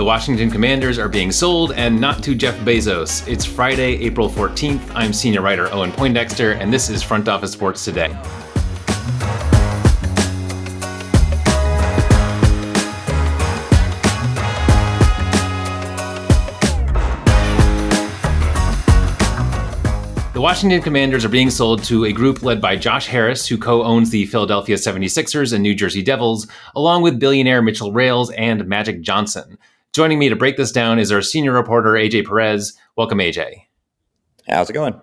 The Washington Commanders are being sold, and not to Jeff Bezos. It's Friday, April 14th. I'm senior writer Owen Poindexter, and this is Front Office Sports Today. The Washington Commanders are being sold to a group led by Josh Harris, who co owns the Philadelphia 76ers and New Jersey Devils, along with billionaire Mitchell Rales and Magic Johnson. Joining me to break this down is our senior reporter, AJ Perez. Welcome, AJ. How's it going?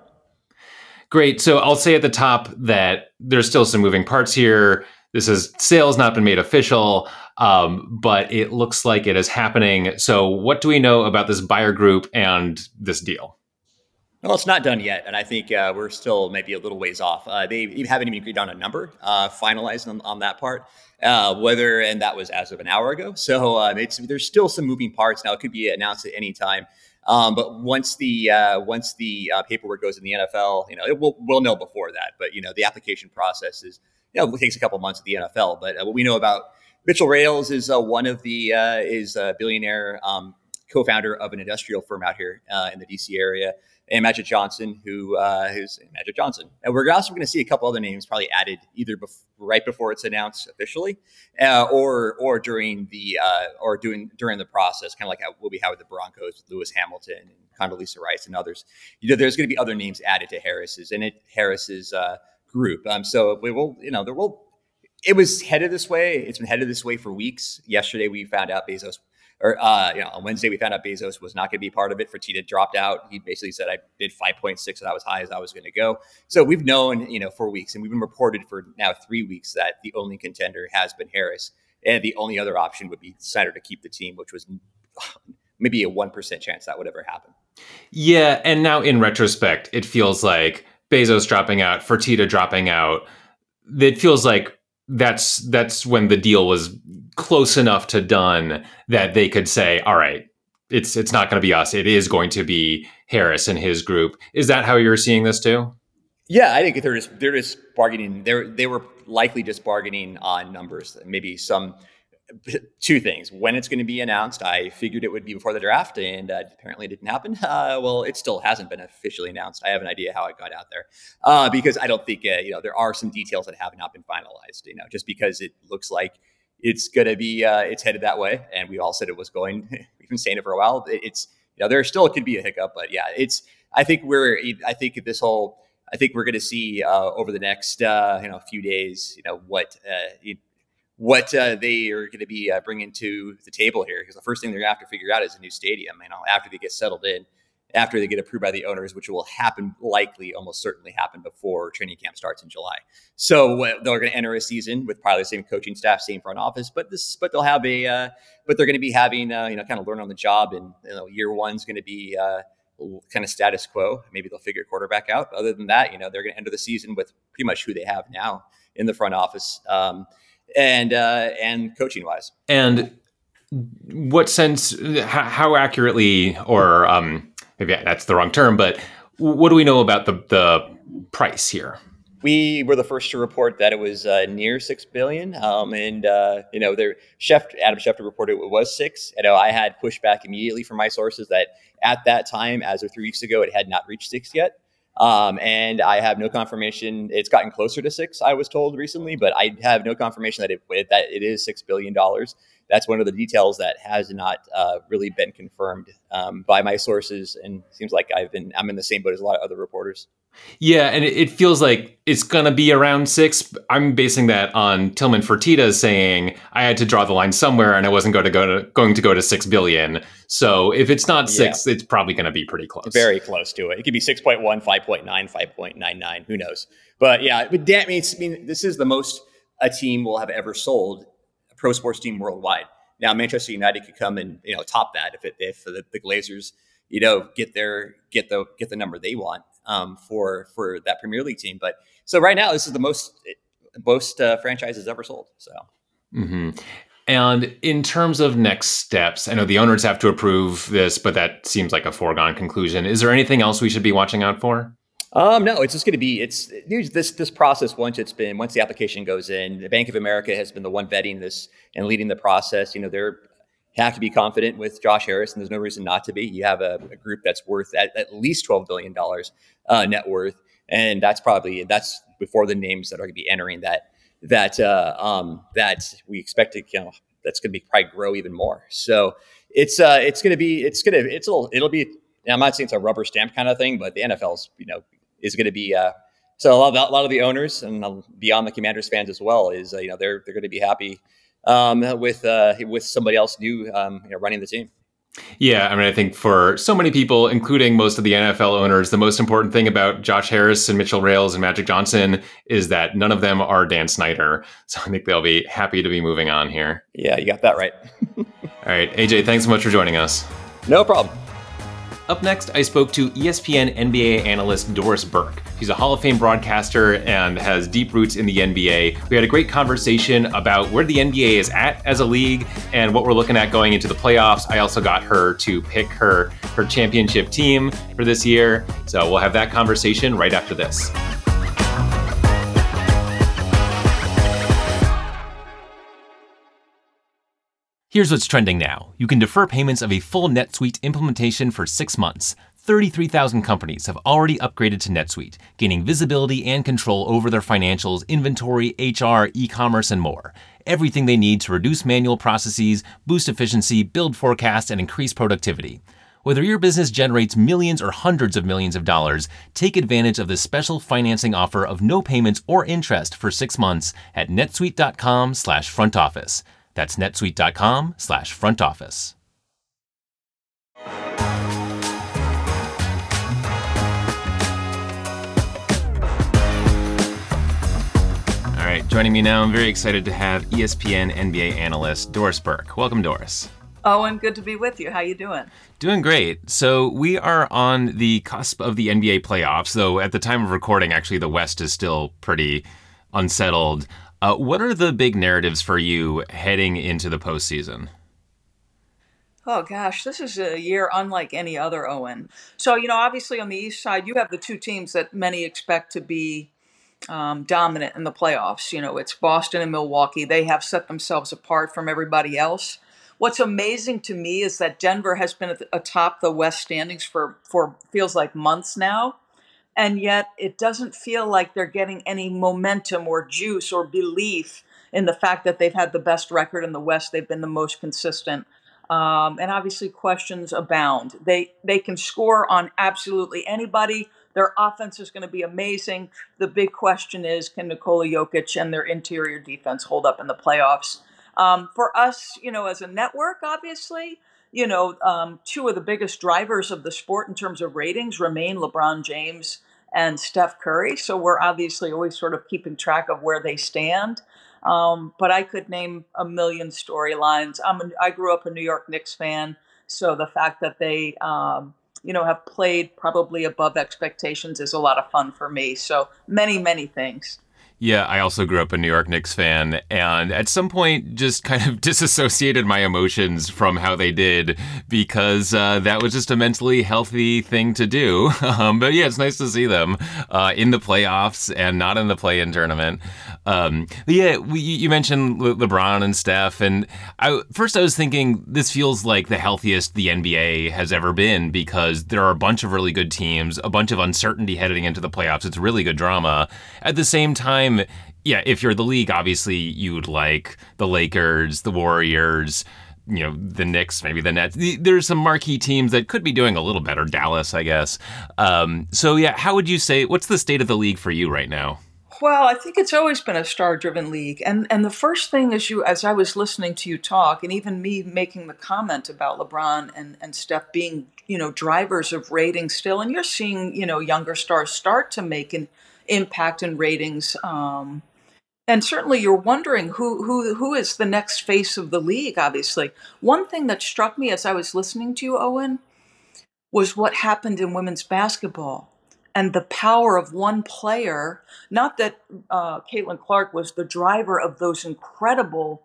Great. So I'll say at the top that there's still some moving parts here. This is sales not been made official, um, but it looks like it is happening. So, what do we know about this buyer group and this deal? Well, it's not done yet, and I think uh, we're still maybe a little ways off. Uh, they haven't even agreed on a number, uh, finalized on, on, that part. Uh, whether and that was as of an hour ago, so um, it's there's still some moving parts. Now it could be announced at any time, um, but once the uh, once the uh, paperwork goes in the NFL, you know, it will we'll know before that. But you know, the application process is you know takes a couple months at the NFL. But what we know about Mitchell Rales is one of the is a billionaire um, co-founder of an industrial firm out here in the DC area and Magic Johnson, who uh, who's Magic Johnson. And we're also going to see a couple other names probably added either bef- right before it's announced officially, uh, or or during the uh, or doing during the process, kind of like what we have with the Broncos, Lewis Hamilton and Condoleezza Rice and others. You know, there's going to be other names added to Harris's and it Harris's uh, group. Um, so we will, you know, there will. It was headed this way. It's been headed this way for weeks. Yesterday, we found out Bezos or uh, you know, on Wednesday we found out Bezos was not going to be part of it. Fertitta dropped out. He basically said I did 5.6 and I was high as I was going to go. So we've known, you know, for weeks, and we've been reported for now three weeks that the only contender has been Harris, and the only other option would be Snyder to keep the team, which was maybe a one percent chance that would ever happen. Yeah, and now in retrospect, it feels like Bezos dropping out, Fertitta dropping out. It feels like that's that's when the deal was close enough to done that they could say, all right, it's it's not going to be us. It is going to be Harris and his group. Is that how you're seeing this too? Yeah, I think they're just they're just bargaining. They they were likely just bargaining on numbers. Maybe some two things. When it's going to be announced, I figured it would be before the draft, and uh, apparently it didn't happen. Uh, well, it still hasn't been officially announced. I have an idea how it got out there uh, because I don't think uh, you know there are some details that have not been finalized. You know, just because it looks like it's going to be uh, it's headed that way, and we all said it was going. We've been saying it for a while. It's you know there still could be a hiccup, but yeah, it's. I think we're. I think this whole. I think we're going to see uh, over the next uh, you know few days. You know what uh, what uh, they are going to be uh, bringing to the table here, because the first thing they're going to have to figure out is a new stadium. You know, after they get settled in, after they get approved by the owners, which will happen likely, almost certainly happen before training camp starts in July. So they're going to enter a season with probably the same coaching staff, same front office, but this, but they'll have a, uh, but they're going to be having, uh, you know, kind of learn on the job, and you know, year one's going to be uh, kind of status quo. Maybe they'll figure quarterback out. Other than that, you know, they're going to enter the season with pretty much who they have now in the front office, um, and uh, and coaching wise. And what sense? How, how accurately or um, maybe that's the wrong term, but what do we know about the the price here? We were the first to report that it was uh, near six billion, um, and uh, you know, there Schefter, Adam Schefter reported it was six. You know, I had pushback immediately from my sources that at that time, as of three weeks ago, it had not reached six yet. Um, and I have no confirmation. It's gotten closer to six, I was told recently, but I have no confirmation that it that it is six billion dollars. That's one of the details that has not uh, really been confirmed um, by my sources, and seems like I've been I'm in the same boat as a lot of other reporters. Yeah, and it feels like it's gonna be around six. I'm basing that on Tillman Fertitta saying I had to draw the line somewhere, and I wasn't going to go to going to go to six billion. So if it's not six, yeah. it's probably going to be pretty close. Very close to it. It could be 6.1, 5.9, 5.99. Who knows? But yeah, but that means I mean this is the most a team will have ever sold, pro sports team worldwide. Now Manchester United could come and you know top that if it, if the, the Glazers you know get their get the get the number they want um, for for that Premier League team. But so right now, this is the most most uh, franchises ever sold. So. Mm-hmm. And in terms of next steps, I know the owners have to approve this, but that seems like a foregone conclusion. Is there anything else we should be watching out for? Um, no, it's just going to be it's this this process. Once it's been once the application goes in, the Bank of America has been the one vetting this and leading the process. You know, they're have to be confident with Josh Harris, and there's no reason not to be. You have a, a group that's worth at, at least twelve billion dollars uh, net worth, and that's probably that's before the names that are going to be entering that that uh, um, that we expect to you know that's going to be probably grow even more. So it's uh, it's going to be it's going to it's a little, it'll be. I'm not saying it's a rubber stamp kind of thing, but the NFL's you know is going to be. Uh, so a lot, of, a lot of the owners and beyond the Commanders fans as well is uh, you know they're they're going to be happy um, with uh, with somebody else new um, you know, running the team. Yeah, I mean, I think for so many people, including most of the NFL owners, the most important thing about Josh Harris and Mitchell Rales and Magic Johnson is that none of them are Dan Snyder. So I think they'll be happy to be moving on here. Yeah, you got that right. All right, AJ, thanks so much for joining us. No problem. Up next, I spoke to ESPN NBA analyst Doris Burke. She's a Hall of Fame broadcaster and has deep roots in the NBA. We had a great conversation about where the NBA is at as a league and what we're looking at going into the playoffs. I also got her to pick her her championship team for this year. So we'll have that conversation right after this. Here's what's trending now. You can defer payments of a full NetSuite implementation for six months. 33,000 companies have already upgraded to NetSuite, gaining visibility and control over their financials, inventory, HR, e commerce, and more. Everything they need to reduce manual processes, boost efficiency, build forecasts, and increase productivity. Whether your business generates millions or hundreds of millions of dollars, take advantage of this special financing offer of no payments or interest for six months at netsuite.com slash front office. That's netsuite.com slash front office. All right, joining me now, I'm very excited to have ESPN NBA analyst Doris Burke. Welcome, Doris. Oh, Owen, good to be with you. How you doing? Doing great. So we are on the cusp of the NBA playoffs, though at the time of recording, actually the West is still pretty unsettled. Uh, what are the big narratives for you heading into the postseason? Oh gosh, this is a year unlike any other, Owen. So, you know, obviously on the East side, you have the two teams that many expect to be um, dominant in the playoffs. You know, it's Boston and Milwaukee. They have set themselves apart from everybody else. What's amazing to me is that Denver has been atop the West standings for, for feels like months now and yet it doesn't feel like they're getting any momentum or juice or belief in the fact that they've had the best record in the West. They've been the most consistent. Um, and obviously, questions abound. They they can score on absolutely anybody. Their offense is going to be amazing. The big question is, can Nikola Jokic and their interior defense hold up in the playoffs? Um, for us, you know, as a network, obviously, you know, um, two of the biggest drivers of the sport in terms of ratings remain LeBron James and Steph Curry. So we're obviously always sort of keeping track of where they stand. Um, but I could name a million storylines. I'm a, I grew up a New York Knicks fan, so the fact that they um, you know have played probably above expectations is a lot of fun for me. So many many things. Yeah, I also grew up a New York Knicks fan, and at some point just kind of disassociated my emotions from how they did because uh, that was just a mentally healthy thing to do. Um, but yeah, it's nice to see them uh, in the playoffs and not in the play-in tournament. Um, yeah, we, you mentioned Le- LeBron and Steph, and I, first I was thinking this feels like the healthiest the NBA has ever been because there are a bunch of really good teams, a bunch of uncertainty heading into the playoffs. It's really good drama. At the same time time, yeah, if you're the league, obviously you would like the Lakers, the Warriors, you know, the Knicks, maybe the Nets. There's some marquee teams that could be doing a little better. Dallas, I guess. Um, so yeah, how would you say? What's the state of the league for you right now? Well, I think it's always been a star-driven league, and and the first thing as you as I was listening to you talk, and even me making the comment about LeBron and and Steph being you know drivers of ratings still, and you're seeing you know younger stars start to make an impact in ratings. Um, and certainly you're wondering who, who, who is the next face of the league, obviously. One thing that struck me as I was listening to you, Owen, was what happened in women's basketball and the power of one player. Not that uh, Caitlin Clark was the driver of those incredible,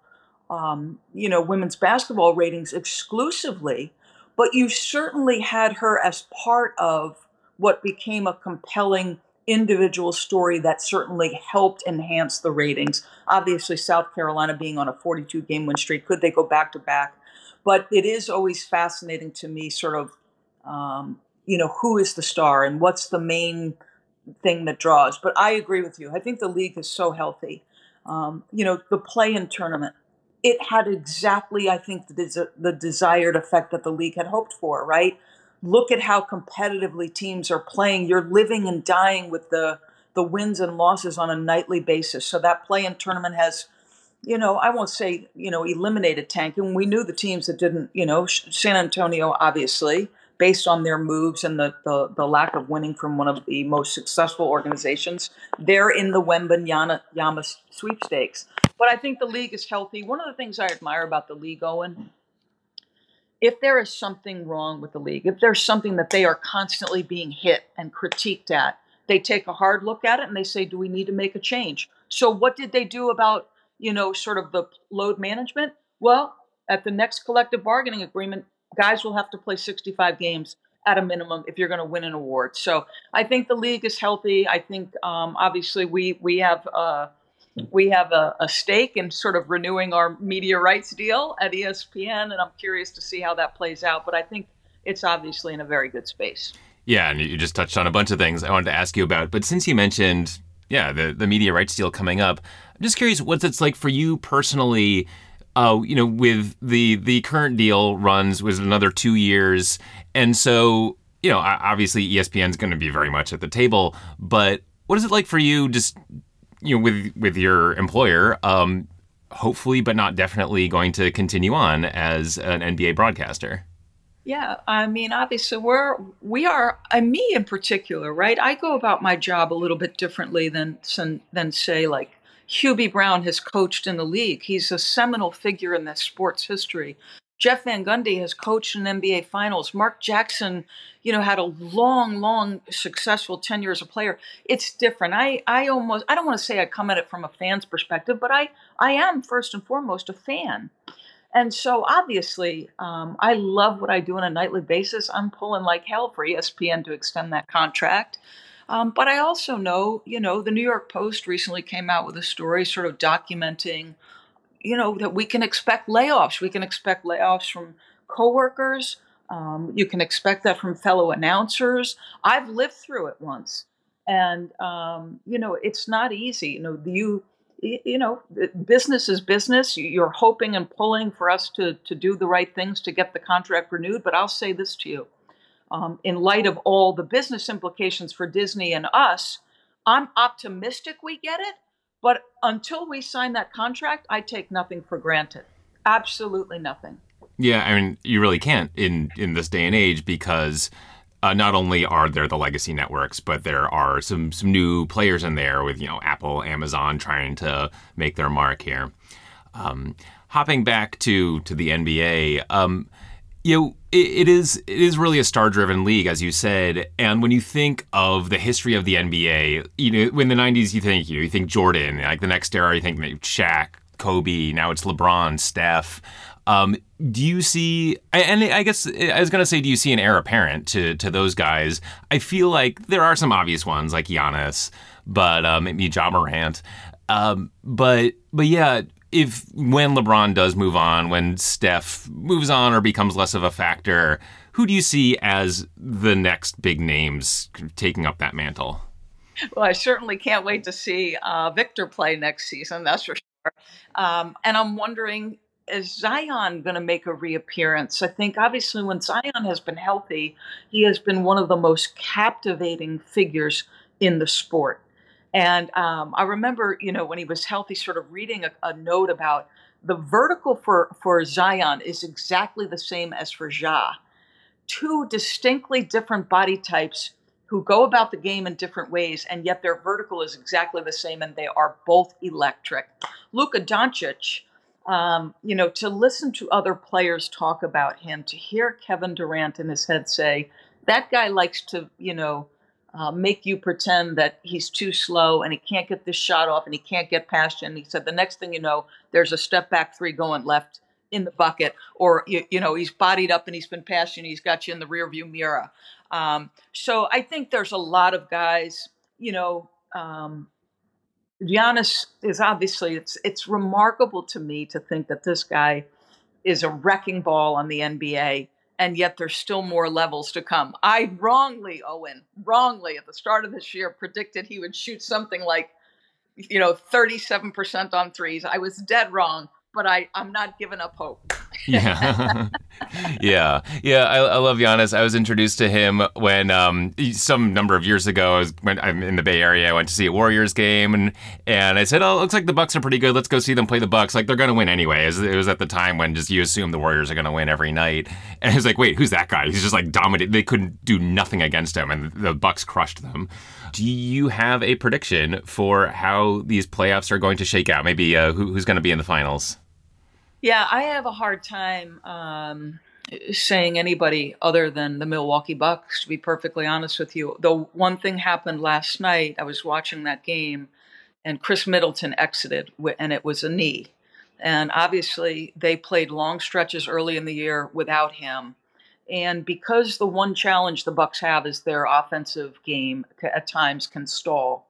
um, you know, women's basketball ratings exclusively, but you certainly had her as part of what became a compelling individual story that certainly helped enhance the ratings. Obviously, South Carolina being on a 42 game win streak, could they go back to back? But it is always fascinating to me, sort of, um, you know, who is the star and what's the main thing that draws. But I agree with you. I think the league is so healthy. Um, you know, the play-in tournament, it had exactly, I think, the, des- the desired effect that the league had hoped for. Right? Look at how competitively teams are playing. You're living and dying with the the wins and losses on a nightly basis. So that play-in tournament has you know, I won't say, you know, eliminated tanking. We knew the teams that didn't, you know, San Antonio, obviously, based on their moves and the, the, the lack of winning from one of the most successful organizations, they're in the Wembanyama sweepstakes. But I think the league is healthy. One of the things I admire about the league, Owen, if there is something wrong with the league, if there's something that they are constantly being hit and critiqued at, they take a hard look at it and they say, do we need to make a change? So what did they do about you know, sort of the load management? Well, at the next collective bargaining agreement, guys will have to play 65 games at a minimum if you're going to win an award. So I think the league is healthy. I think um, obviously we we have uh, we have a, a, stake in sort of renewing our media rights deal at ESPN, and I'm curious to see how that plays out. But I think it's obviously in a very good space. Yeah, and you just touched on a bunch of things I wanted to ask you about. But since you mentioned yeah, the, the media rights deal coming up. I'm just curious what it's like for you personally. Uh, you know, with the the current deal runs was another two years, and so you know, obviously ESPN's going to be very much at the table. But what is it like for you, just you know, with with your employer? Um, hopefully, but not definitely, going to continue on as an NBA broadcaster. Yeah, I mean, obviously, we're we are. And me in particular, right? I go about my job a little bit differently than than say like Hubie Brown has coached in the league. He's a seminal figure in the sports history. Jeff Van Gundy has coached in NBA Finals. Mark Jackson, you know, had a long, long, successful tenure as a player. It's different. I, I almost, I don't want to say I come at it from a fan's perspective, but I, I am first and foremost a fan. And so obviously, um, I love what I do on a nightly basis. I'm pulling like hell for ESPN to extend that contract. Um, but I also know, you know, the New York Post recently came out with a story sort of documenting, you know, that we can expect layoffs. We can expect layoffs from coworkers. Um, you can expect that from fellow announcers. I've lived through it once. And, um, you know, it's not easy. You know, you you know, business is business. You're hoping and pulling for us to, to do the right things to get the contract renewed. But I'll say this to you um, in light of all the business implications for Disney and us, I'm optimistic we get it. But until we sign that contract, I take nothing for granted. Absolutely nothing. Yeah, I mean, you really can't in in this day and age because uh, not only are there the legacy networks, but there are some some new players in there with you know Apple, Amazon trying to make their mark here. Um, hopping back to to the NBA, um, you know it, it is it is really a star driven league, as you said. And when you think of the history of the NBA, you know, in the '90s, you think you know you think Jordan, like the next era, you think Shaq, Kobe. Now it's LeBron, Steph. Um, do you see? And I guess I was gonna say, do you see an heir apparent to to those guys? I feel like there are some obvious ones like Giannis, but um, maybe Ja Morant. Um, but but yeah, if when LeBron does move on, when Steph moves on or becomes less of a factor, who do you see as the next big names taking up that mantle? Well, I certainly can't wait to see uh, Victor play next season. That's for sure. Um, and I'm wondering is Zion going to make a reappearance? I think obviously when Zion has been healthy, he has been one of the most captivating figures in the sport. And um, I remember, you know, when he was healthy, sort of reading a, a, note about the vertical for, for Zion is exactly the same as for Ja. Two distinctly different body types who go about the game in different ways, and yet their vertical is exactly the same, and they are both electric. Luka Doncic um, you know, to listen to other players talk about him, to hear Kevin Durant in his head say, that guy likes to, you know, uh, make you pretend that he's too slow and he can't get this shot off and he can't get past you. And he said, the next thing you know, there's a step back three going left in the bucket, or you, you know, he's bodied up and he's been past you and he's got you in the rearview mirror. Um, so I think there's a lot of guys, you know, um, Giannis is obviously it's it's remarkable to me to think that this guy is a wrecking ball on the NBA, and yet there's still more levels to come. I wrongly, Owen, wrongly at the start of this year predicted he would shoot something like, you know, 37% on threes. I was dead wrong, but I, I'm not giving up hope. yeah, yeah, yeah. I, I, love Giannis. I was introduced to him when um, some number of years ago. I was when I'm in the Bay Area. I went to see a Warriors game, and and I said, "Oh, it looks like the Bucks are pretty good. Let's go see them play the Bucks. Like they're going to win anyway." It was at the time when just you assume the Warriors are going to win every night, and I was like, "Wait, who's that guy?" He's just like dominated. They couldn't do nothing against him, and the Bucks crushed them. Do you have a prediction for how these playoffs are going to shake out? Maybe uh, who, who's going to be in the finals? Yeah, I have a hard time um, saying anybody other than the Milwaukee Bucks, to be perfectly honest with you. Though one thing happened last night, I was watching that game, and Khris Middleton exited, and it was a knee. And obviously, they played long stretches early in the year without him. And because the one challenge the Bucks have is their offensive game at times can stall,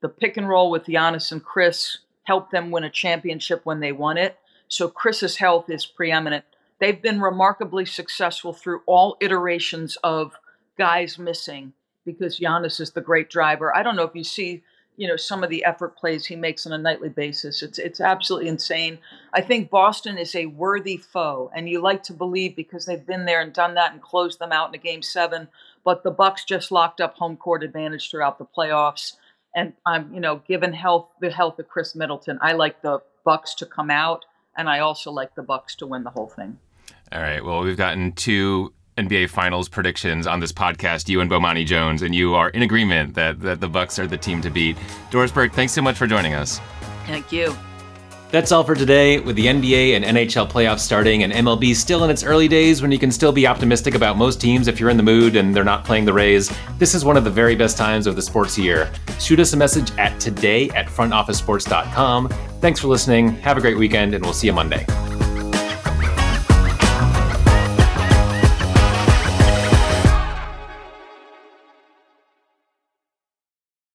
the pick and roll with Giannis and Khris helped them win a championship when they won it so Khris's health is preeminent. They've been remarkably successful through all iterations of guys missing because Giannis is the great driver. I don't know if you see, you know, some of the effort plays he makes on a nightly basis. It's it's absolutely insane. I think Boston is a worthy foe, and you like to believe because they've been there and done that and closed them out in a game seven. But the Bucks just locked up home court advantage throughout the playoffs. And I'm, you know, given health the health of Khris Middleton, I like the Bucks to come out and I also like the Bucks to win the whole thing. All right. Well, we've gotten two NBA Finals predictions on this podcast. You and Bomani Jones, and you are in agreement that that the Bucks are the team to beat. Doris Burke, thanks so much for joining us. Thank you. That's all for today. With the NBA and NHL playoffs starting and MLB still in its early days when you can still be optimistic about most teams if you're in the mood and they're not playing the Rays, this is one of the very best times of the sports year. Shoot us a message at today at frontofficesports.com. Thanks for listening. Have a great weekend, and we'll see you Monday.